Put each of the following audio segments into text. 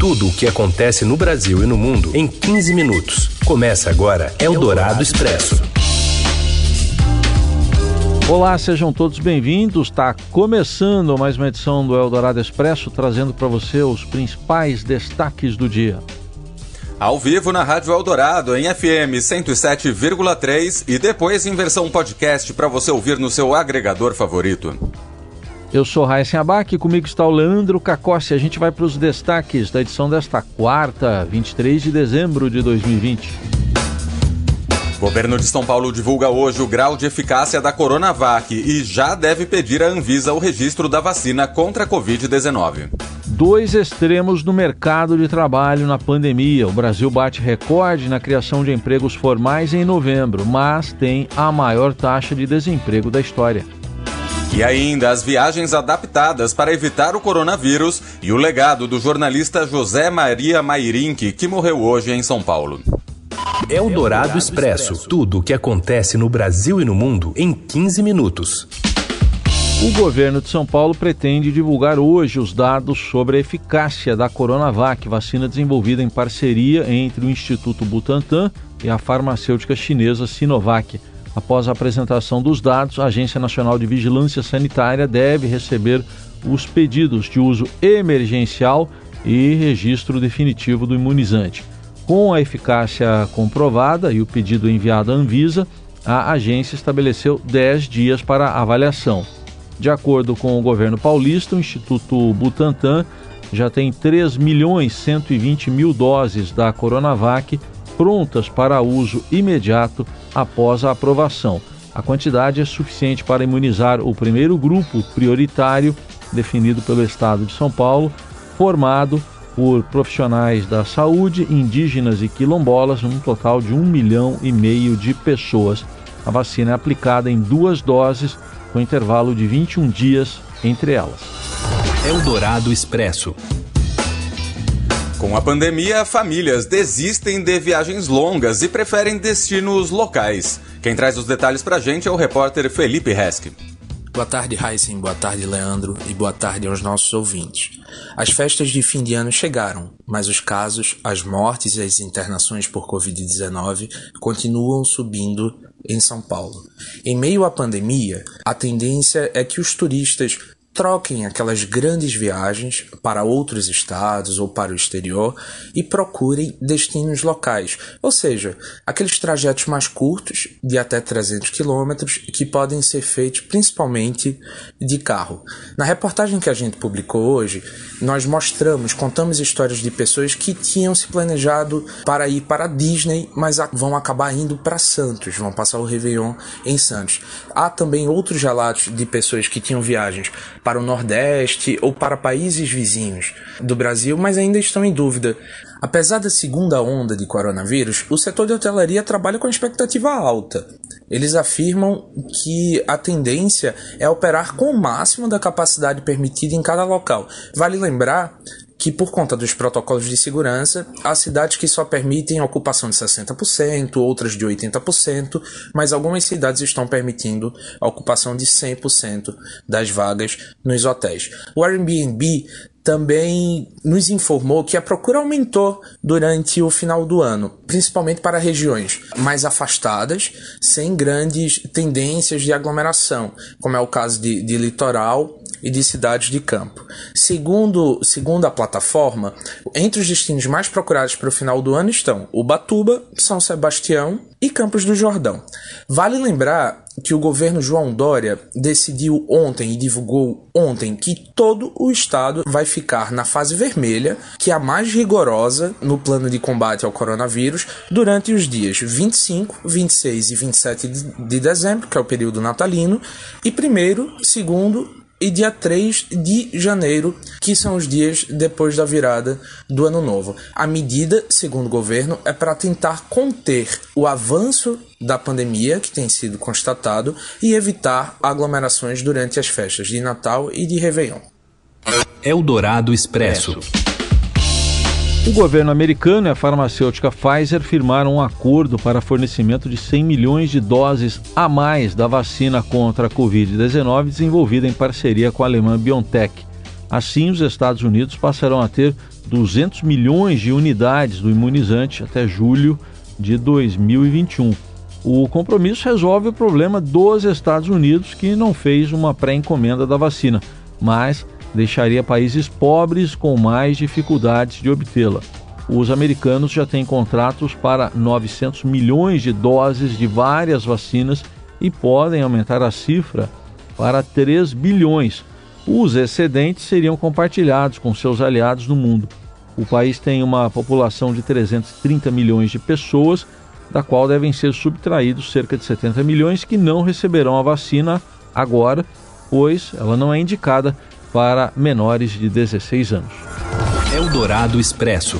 Tudo o que acontece no Brasil e no mundo em 15 minutos. Começa agora Eldorado Expresso. Olá, sejam todos bem-vindos. Está começando mais uma edição do Eldorado Expresso, trazendo para você os principais destaques do dia. Ao vivo na Rádio Eldorado, em FM 107,3 e depois em versão podcast para você ouvir no seu agregador favorito. Eu sou Raíssen Abac, comigo está o Leandro Cacossi. A gente vai para os destaques da edição desta quarta, 23 de dezembro de 2020. Governo de São Paulo divulga hoje o grau de eficácia da Coronavac e já deve pedir à Anvisa o registro da vacina contra a Covid-19. Dois extremos no mercado de trabalho na pandemia. O Brasil bate recorde na criação de empregos formais em novembro, mas tem a maior taxa de desemprego da história. E ainda as viagens adaptadas para evitar o coronavírus e o legado do jornalista José Maria Mairink, que morreu hoje em São Paulo. É o Dourado Expresso. Tudo o que acontece no Brasil e no mundo em 15 minutos. O governo de São Paulo pretende divulgar hoje os dados sobre a eficácia da Coronavac, vacina desenvolvida em parceria entre o Instituto Butantan e a farmacêutica chinesa Sinovac. Após a apresentação dos dados, a Agência Nacional de Vigilância Sanitária deve receber os pedidos de uso emergencial e registro definitivo do imunizante. Com a eficácia comprovada e o pedido enviado à Anvisa, a agência estabeleceu 10 dias para avaliação. De acordo com o governo paulista, o Instituto Butantan já tem 3 milhões 120 mil doses da Coronavac prontas para uso imediato após a aprovação. A quantidade é suficiente para imunizar o primeiro grupo prioritário definido pelo Estado de São Paulo, formado por profissionais da saúde, indígenas e quilombolas, um total de um milhão e meio de pessoas. A vacina é aplicada em duas doses, com intervalo de 21 dias entre elas. Eldorado Expresso. Com a pandemia, famílias desistem de viagens longas e preferem destinos locais. Quem traz os detalhes pra gente é o repórter Felipe Resch. Boa tarde, Heisen. Boa tarde, Leandro. E boa tarde aos nossos ouvintes. As festas de fim de ano chegaram, mas os casos, as mortes e as internações por Covid-19 continuam subindo em São Paulo. Em meio à pandemia, a tendência é que os turistas troquem aquelas grandes viagens para outros estados ou para o exterior e procurem destinos locais, ou seja, aqueles trajetos mais curtos, de até 300 quilômetros, que podem ser feitos principalmente de carro. Na reportagem que a gente publicou hoje, nós mostramos, contamos histórias de pessoas que tinham se planejado para ir para Disney, mas vão acabar indo para Santos, vão passar o Réveillon em Santos. Há também outros relatos de pessoas que tinham viagens para o Nordeste ou para países vizinhos do Brasil, mas ainda estão em dúvida. Apesar da segunda onda de coronavírus, o setor de hotelaria trabalha com expectativa alta. Eles afirmam que a tendência é operar com o máximo da capacidade permitida em cada local. Vale lembrar que, por conta dos protocolos de segurança, há cidades que só permitem ocupação de 60%, outras de 80%, mas algumas cidades estão permitindo a ocupação de 100% das vagas nos hotéis. O Airbnb também nos informou que a procura aumentou durante o final do ano, principalmente para regiões mais afastadas, sem grandes tendências de aglomeração, como é o caso de, de litoral e de cidades de campo. Segundo, segundo a plataforma, entre os destinos mais procurados para o final do ano estão Ubatuba, São Sebastião e Campos do Jordão. Vale lembrar que o governo João Dória decidiu ontem e divulgou ontem que todo o estado vai ficar na fase vermelha, que é a mais rigorosa no plano de combate ao coronavírus, durante os dias 25, 26 e 27 de dezembro, que é o período natalino, e 1 2 e dia 3 de janeiro, que são os dias depois da virada do ano novo. A medida, segundo o governo, é para tentar conter o avanço da pandemia que tem sido constatado e evitar aglomerações durante as festas de Natal e de Réveillon. Eldorado Expresso. O governo americano e a farmacêutica Pfizer firmaram um acordo para fornecimento de 100 milhões de doses a mais da vacina contra a Covid-19 desenvolvida em parceria com a alemã BioNTech. Assim, os Estados Unidos passarão a ter 200 milhões de unidades do imunizante até julho de 2021. O compromisso resolve o problema dos Estados Unidos, que não fez uma pré-encomenda da vacina, mas deixaria países pobres com mais dificuldades de obtê-la. Os americanos já têm contratos para 900 milhões de doses de várias vacinas e podem aumentar a cifra para 3 bilhões. Os excedentes seriam compartilhados com seus aliados no mundo. O país tem uma população de 330 milhões de pessoas, da qual devem ser subtraídos cerca de 70 milhões que não receberão a vacina agora, pois ela não é indicada para menores de 16 anos. Eldorado Expresso.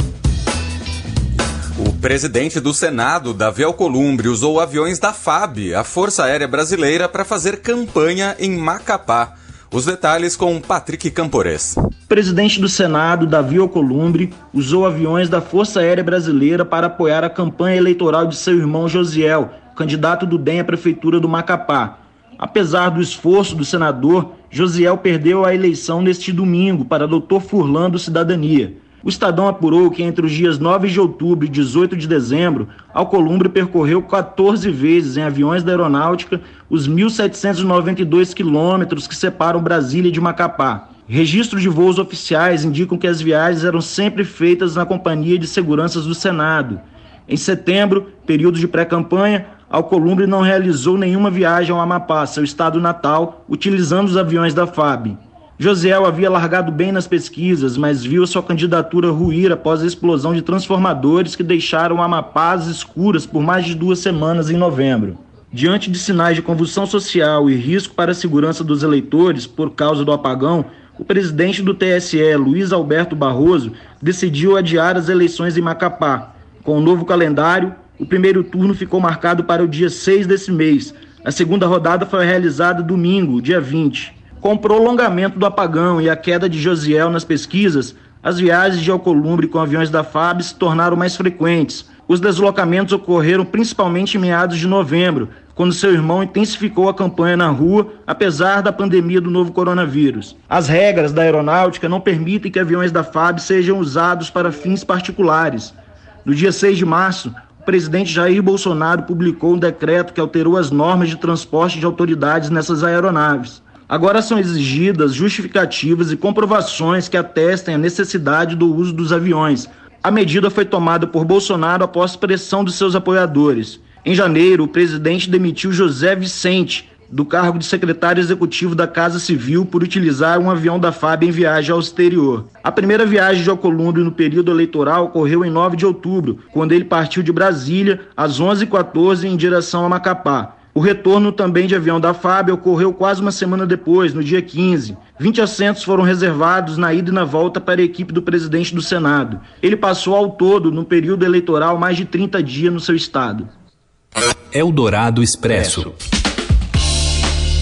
O presidente do Senado, Davi Alcolumbre, usou aviões da FAB, a Força Aérea Brasileira, para fazer campanha em Macapá. Os detalhes com Patrick Campores. O presidente do Senado, Davi Alcolumbre, usou aviões da Força Aérea Brasileira para apoiar a campanha eleitoral de seu irmão Josiel, candidato do DEM à Prefeitura do Macapá. Apesar do esforço do senador, Josiel perdeu a eleição neste domingo para Dr. Furlando Cidadania. O Estadão apurou que entre os dias 9 de outubro e 18 de dezembro, Alcolumbre percorreu 14 vezes em aviões da aeronáutica os 1.792 quilômetros que separam Brasília de Macapá. Registros de voos oficiais indicam que as viagens eram sempre feitas na Companhia de Seguranças do Senado. Em setembro, período de pré-campanha, Alcolumbre não realizou nenhuma viagem ao Amapá, seu estado natal, utilizando os aviões da FAB. Josiel havia largado bem nas pesquisas, mas viu sua candidatura ruir após a explosão de transformadores que deixaram Amapás escuras por mais de duas semanas em novembro. Diante de sinais de convulsão social e risco para a segurança dos eleitores por causa do apagão, o presidente do TSE, Luiz Alberto Barroso, decidiu adiar as eleições em Macapá. Com o novo calendário, o primeiro turno ficou marcado para o dia 6 desse mês. A segunda rodada foi realizada domingo, dia 20. Com o prolongamento do apagão e a queda de Josiel nas pesquisas, as viagens de Alcolumbre com aviões da FAB se tornaram mais frequentes. Os deslocamentos ocorreram principalmente em meados de novembro, quando seu irmão intensificou a campanha na rua, apesar da pandemia do novo coronavírus. As regras da aeronáutica não permitem que aviões da FAB sejam usados para fins particulares. No dia 6 de março, o presidente Jair Bolsonaro publicou um decreto que alterou as normas de transporte de autoridades nessas aeronaves. Agora são exigidas justificativas e comprovações que atestem a necessidade do uso dos aviões. A medida foi tomada por Bolsonaro após pressão dos seus apoiadores. Em janeiro, o presidente demitiu José Vicente do cargo de secretário executivo da Casa Civil por utilizar um avião da FAB em viagem ao exterior. A primeira viagem de Alcolumbre no período eleitoral ocorreu em 9 de outubro, quando ele partiu de Brasília às 11h14 em direção a Macapá. O retorno também de avião da FAB ocorreu quase uma semana depois, no dia 15. 20 assentos foram reservados na ida e na volta para a equipe do presidente do Senado. Ele passou ao todo, no período eleitoral, mais de 30 dias no seu estado. Eldorado Expresso.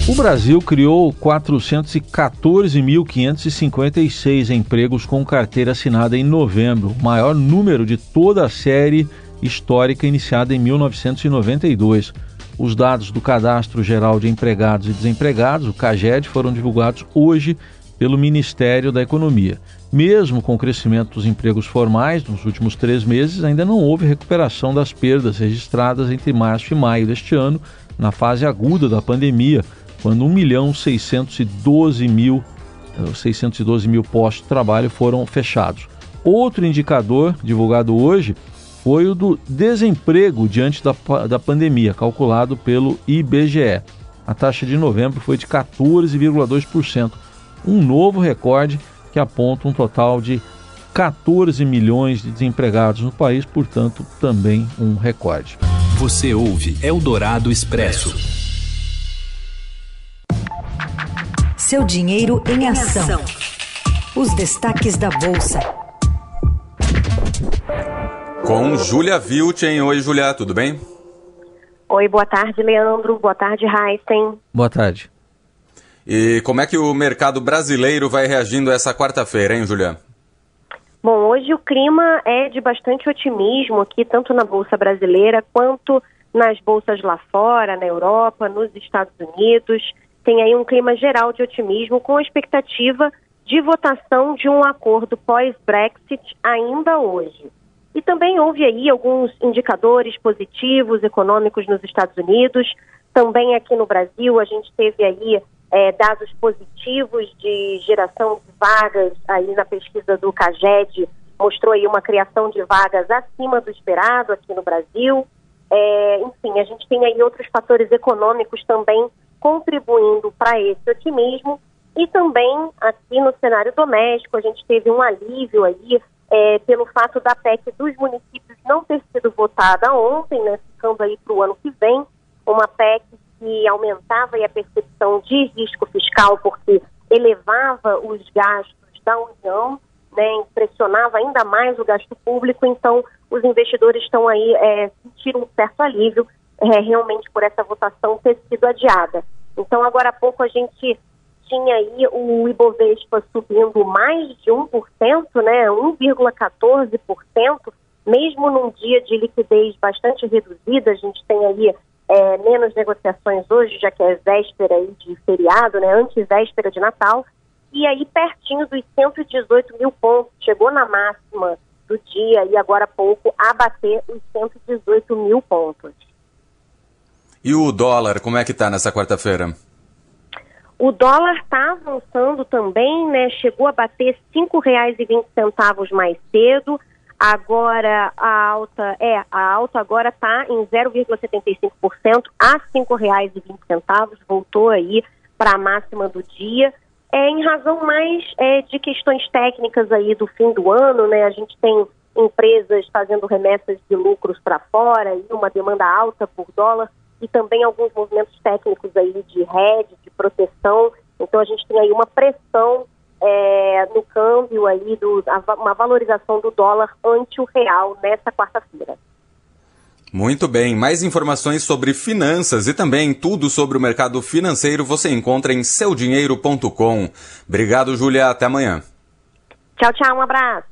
O Brasil criou 414.556 empregos com carteira assinada em novembro, maior número de toda a série histórica iniciada em 1992. Os dados do Cadastro Geral de Empregados e Desempregados, o CAGED, foram divulgados hoje pelo Ministério da Economia. Mesmo com o crescimento dos empregos formais nos últimos três meses, ainda não houve recuperação das perdas registradas entre março e maio deste ano, na fase aguda da pandemia, quando 1 milhão 612 mil, 612 mil postos de trabalho foram fechados. Outro indicador divulgado hoje foi o do desemprego diante da, da pandemia, calculado pelo IBGE. A taxa de novembro foi de 14,2%, um novo recorde que aponta um total de 14 milhões de desempregados no país, portanto, também um recorde. Você ouve Eldorado Expresso. Seu dinheiro em ação. Os destaques da Bolsa com Júlia Vilchen. Oi, Júlia, tudo bem? Oi, boa tarde, Leandro. Boa tarde, Heisen. Boa tarde. E como é que o mercado brasileiro vai reagindo essa quarta-feira, hein, Julia? Bom, hoje o clima é de bastante otimismo aqui, tanto na Bolsa Brasileira quanto nas bolsas lá fora, na Europa, nos Estados Unidos. Tem aí um clima geral de otimismo com a expectativa de votação de um acordo pós-Brexit ainda hoje. E também houve aí alguns indicadores positivos econômicos nos Estados Unidos, também aqui no Brasil a gente teve aí é, dados positivos de geração de vagas aí na pesquisa do CAGED, mostrou aí uma criação de vagas acima do esperado aqui no Brasil. É, enfim, a gente tem aí outros fatores econômicos também contribuindo para esse otimismo. E também aqui no cenário doméstico, a gente teve um alívio aí é, pelo fato da PEC dos municípios não ter sido votada ontem, né, ficando aí para o ano que vem, uma PEC que aumentava a percepção de risco fiscal, porque elevava os gastos da União, né, impressionava ainda mais o gasto público, então os investidores estão aí é, sentindo um certo alívio é, realmente por essa votação ter sido adiada. Então, agora há pouco a gente tinha aí o Ibovespa subindo mais de 1%, né, 1,14%, mesmo num dia de liquidez bastante reduzida, a gente tem aí é, menos negociações hoje, já que é véspera aí de feriado, né, antes-véspera de Natal, e aí pertinho dos 118 mil pontos, chegou na máxima do dia e agora há pouco a bater os 118 mil pontos. E o dólar, como é que está nessa quarta-feira? O dólar está avançando também, né? Chegou a bater R$ 5,20 mais cedo. Agora a alta é a alta agora está em 0,75% a R$ 5,20. Voltou aí para a máxima do dia. É em razão mais é, de questões técnicas aí do fim do ano, né? A gente tem empresas fazendo remessas de lucros para fora e uma demanda alta por dólar e também alguns movimentos técnicos aí de rede, de proteção. Então a gente tem aí uma pressão é, no câmbio aí, do, uma valorização do dólar ante o real nessa quarta-feira. Muito bem, mais informações sobre finanças e também tudo sobre o mercado financeiro você encontra em seudinheiro.com. Obrigado, Júlia, até amanhã. Tchau, tchau, um abraço.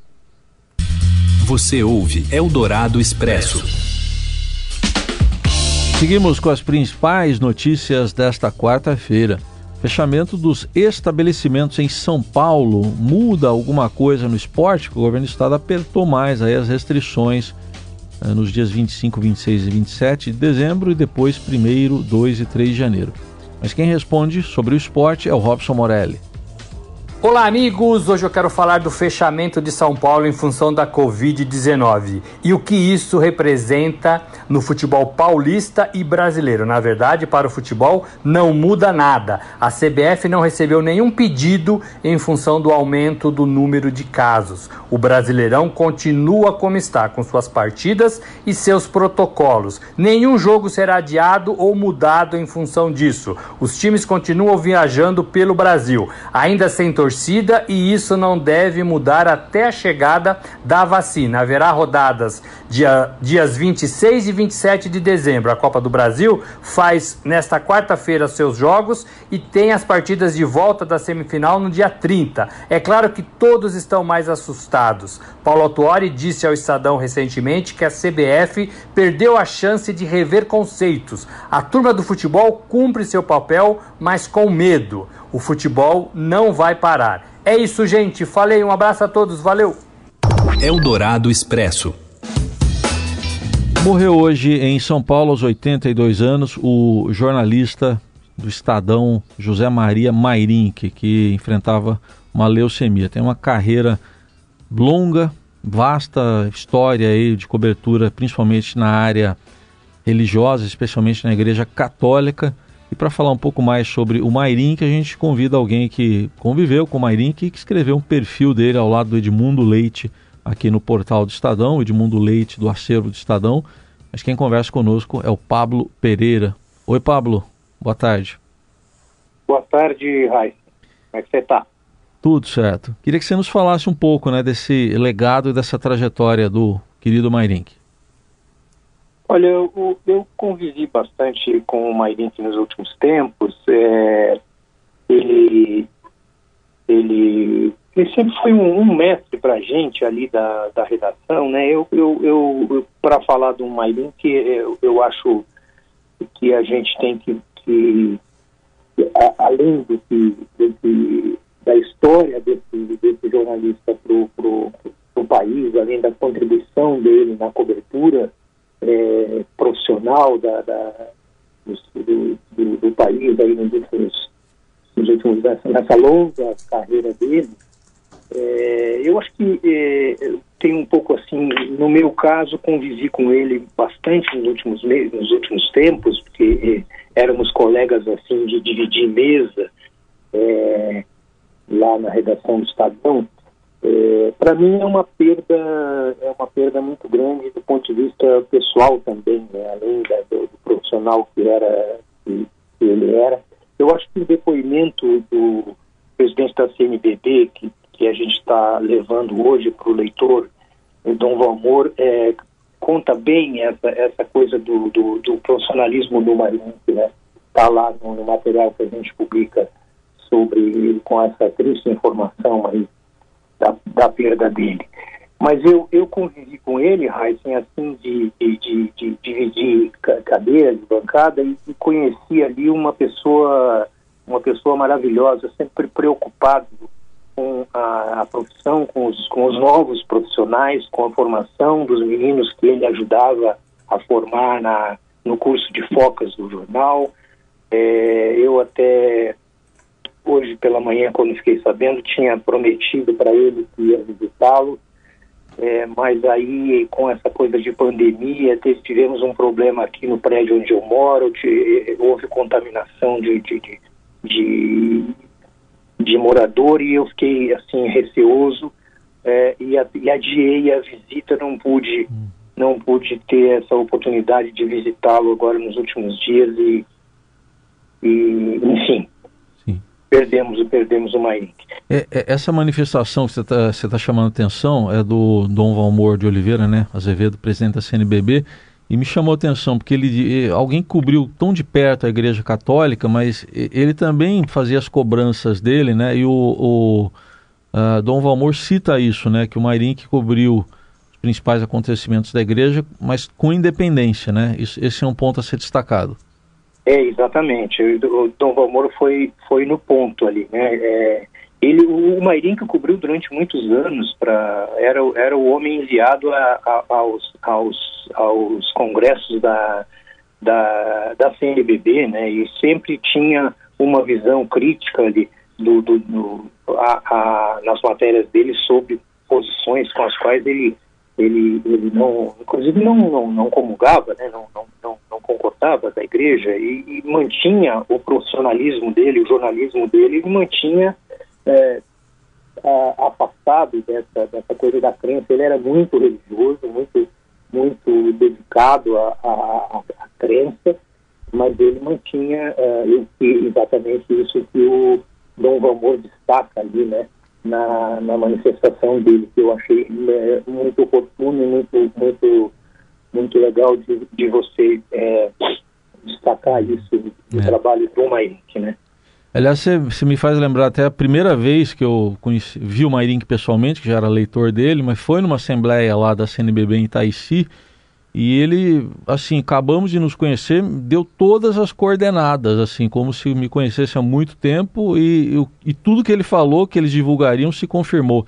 Você ouve Eldorado Expresso. Seguimos com as principais notícias desta quarta-feira. Fechamento dos estabelecimentos em São Paulo muda alguma coisa no esporte? O governo do estado apertou mais aí as restrições eh, nos dias 25, 26 e 27 de dezembro e depois 1, 2 e 3 de janeiro. Mas quem responde sobre o esporte é o Robson Morelli. Olá, amigos! Hoje eu quero falar do fechamento de São Paulo em função da Covid-19 e o que isso representa no futebol paulista e brasileiro. Na verdade, para o futebol não muda nada. A CBF não recebeu nenhum pedido em função do aumento do número de casos. O Brasileirão continua como está, com suas partidas e seus protocolos. Nenhum jogo será adiado ou mudado em função disso. Os times continuam viajando pelo Brasil, ainda sem torcida torcida e isso não deve mudar até a chegada da vacina. Haverá rodadas dia, dias 26 e 27 de dezembro. A Copa do Brasil faz nesta quarta-feira seus jogos e tem as partidas de volta da semifinal no dia 30. É claro que todos estão mais assustados. Paulo Autuori disse ao Estadão recentemente que a CBF perdeu a chance de rever conceitos. A turma do futebol cumpre seu papel, mas com medo. O futebol não vai parar. É isso, gente. Falei, um abraço a todos, valeu. Eldorado Expresso. Morreu hoje em São Paulo, aos 82 anos, o jornalista do Estadão José Maria Mairink, que enfrentava uma leucemia. Tem uma carreira longa, vasta história aí de cobertura, principalmente na área religiosa, especialmente na Igreja Católica. E para falar um pouco mais sobre o Mairink, a gente convida alguém que conviveu com o Mairink e que escreveu um perfil dele ao lado do Edmundo Leite aqui no portal do Estadão, Edmundo Leite do acervo do Estadão. Mas quem conversa conosco é o Pablo Pereira. Oi, Pablo. Boa tarde. Boa tarde, Raíssa. Como é que você está? Tudo certo. Queria que você nos falasse um pouco né, desse legado e dessa trajetória do querido Mairink. Olha, eu, eu convivi bastante com o Mairink nos últimos tempos. É, ele, ele, ele sempre foi um, um mestre para a gente ali da, da redação, né? Eu, eu, eu para falar do Mairink, eu, eu acho que a gente tem que, que além desse, da história desse, desse jornalista para o país, além da contribuição dele na cobertura é, profissional da, da do, do, do, país aí nos últimos, nos últimos nessa, longa carreira dele, é, eu acho que é, tem um pouco assim, no meu caso, convivi com ele bastante nos últimos meses, nos últimos tempos, porque é, éramos colegas assim de dividir mesa é, lá na redação do Estadão. É, para mim é uma perda é uma perda muito grande do ponto de vista pessoal também né? além da, do, do, profissional que era que, que, ele era. Eu acho que o depoimento do presidente da CNBB que, que a gente está levando hoje para o leitor o Dom Valmor é, conta bem essa essa coisa do, do, do profissionalismo do Marinho né? Está lá no, no material que a gente publica sobre com essa triste informação aí da, da perda dele. Mas eu, eu convivi com ele, Heisen, assim, de, de, de, dividir cadeira, de bancada, e, e conheci ali uma pessoa, uma pessoa maravilhosa, sempre preocupado com a, a, profissão, com os, com os novos profissionais, com a formação dos meninos que ele ajudava a formar na, no curso de focas do jornal. É, eu até hoje pela manhã, quando fiquei sabendo, tinha prometido para ele que ia visitá-lo, é, mas aí com essa coisa de pandemia, tivemos um problema aqui no prédio onde eu moro, de, houve contaminação de, de, de, de, de morador e eu fiquei assim receoso. É, e, e adiei a visita, não pude, não pude ter essa oportunidade de visitá-lo agora nos últimos dias e, e enfim, perdemos e perdemos o Maíque. É, é, essa manifestação que você está tá chamando atenção é do Dom Valmor de Oliveira, né, Azevedo, presidente da CNBB, e me chamou atenção porque ele alguém cobriu tão de perto a Igreja Católica, mas ele também fazia as cobranças dele, né, e o, o uh, Dom Valmor cita isso, né, que o Mairink cobriu os principais acontecimentos da Igreja, mas com independência, né, isso, esse é um ponto a ser destacado. É, exatamente. O Dom Valmoro foi, foi no ponto ali, né? É, ele, o Mairim que cobriu durante muitos anos para era, era o homem enviado a, a, aos, aos, aos congressos da, da, da CNBB, né? E sempre tinha uma visão crítica ali do, do, do a, a, nas matérias dele sobre posições com as quais ele ele, ele não, inclusive não, não, não comungava, né, não, não, não, não concordava da igreja e, e, mantinha o profissionalismo dele, o jornalismo dele, e mantinha é, a, afastado dessa, dessa coisa da crença. Ele era muito religioso, muito, muito dedicado à, crença, mas ele mantinha é, exatamente isso que o Dom Valmor destaca ali, né? na, na manifestação dele, que eu achei é, muito oportuno e muito, muito, muito legal de, de você é, destacar isso do é. trabalho do Mairink, né? Aliás, você, me faz lembrar até a primeira vez que eu conheci, vi o Mairink pessoalmente, que já era leitor dele, mas foi numa assembleia lá da CNBB em Itaici, e ele, assim, acabamos de nos conhecer, deu todas as coordenadas, assim, como se me conhecesse há muito tempo e, e, e tudo que ele falou, que eles divulgariam, se confirmou.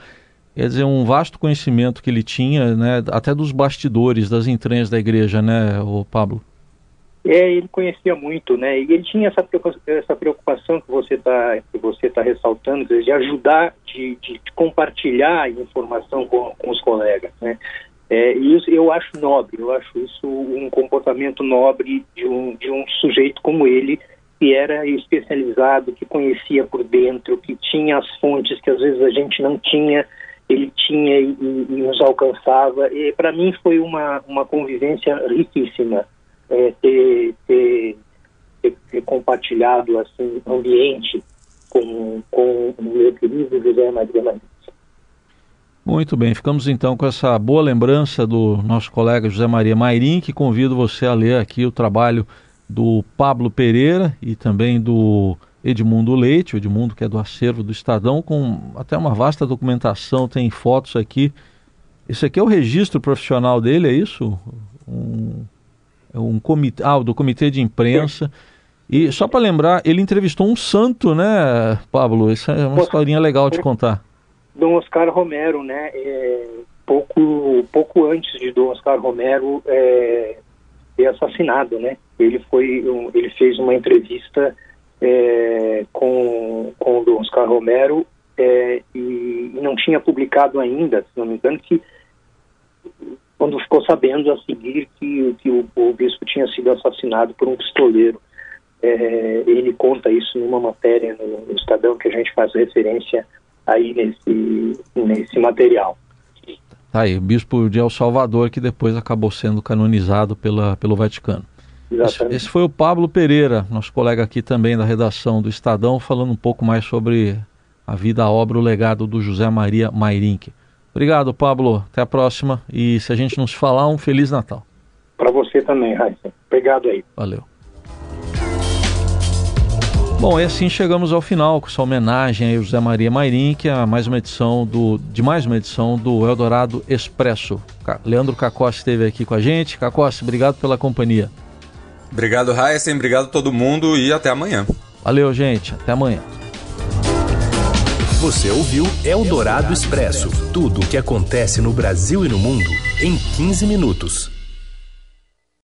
Quer dizer, um vasto conhecimento que ele tinha, né, até dos bastidores, das entranhas da igreja, né, o Pablo? É, ele conhecia muito, né, e ele tinha essa preocupação, essa preocupação que você está que você tá ressaltando, de ajudar, de, de compartilhar informação com, com os colegas, né. É, e isso eu acho nobre, eu acho isso um comportamento nobre de um, de um sujeito como ele, que era especializado, que conhecia por dentro, que tinha as fontes que às vezes a gente não tinha, ele tinha e, e nos alcançava. E para mim foi uma, uma convivência riquíssima é, ter, ter, ter, ter, compartilhado assim ambiente com, com o meu querido José Maria Maria. Muito bem, ficamos então com essa boa lembrança do nosso colega José Maria Mairim, que convido você a ler aqui o trabalho do Pablo Pereira e também do Edmundo Leite, o Edmundo que é do acervo do Estadão, com até uma vasta documentação, tem fotos aqui. Esse aqui é o registro profissional dele, é isso? Um, é um comitê, ah, do comitê de imprensa. E só para lembrar, ele entrevistou um santo, né, Pablo? Isso é uma historinha legal de contar. Dom Oscar Romero, né? É, pouco, pouco antes de Dom Oscar Romero é, ser assassinado, né? Ele foi, ele fez uma entrevista é, com, com o Dom Oscar Romero é, e, não tinha publicado ainda, se não me engano, que quando ficou sabendo a seguir que, que o, o bispo tinha sido assassinado por um pistoleiro. É, ele conta isso numa matéria no, no Estadão que a gente faz referência aí nesse, nesse material. Tá aí, bispo de El Salvador, que depois acabou sendo canonizado pela, pelo Vaticano. Esse, esse, foi o Pablo Pereira, nosso colega aqui também da redação do Estadão, falando um pouco mais sobre a vida, a obra, o legado do José Maria Mairink. Obrigado, Pablo. Até a próxima. E se a gente não se falar, um Feliz Natal. Para você também, Raíssa. Obrigado aí. Valeu. Bom, e assim chegamos ao final com essa homenagem a José Maria Mairim, que é mais uma edição do, de mais uma edição do Eldorado Expresso. Leandro Cacossi esteve aqui com a gente. Cacossi, obrigado pela companhia. Obrigado, Raíssa, obrigado a todo mundo e até amanhã. Valeu, gente. Até amanhã. Você ouviu Eldorado Expresso tudo o que acontece no Brasil e no mundo em 15 minutos.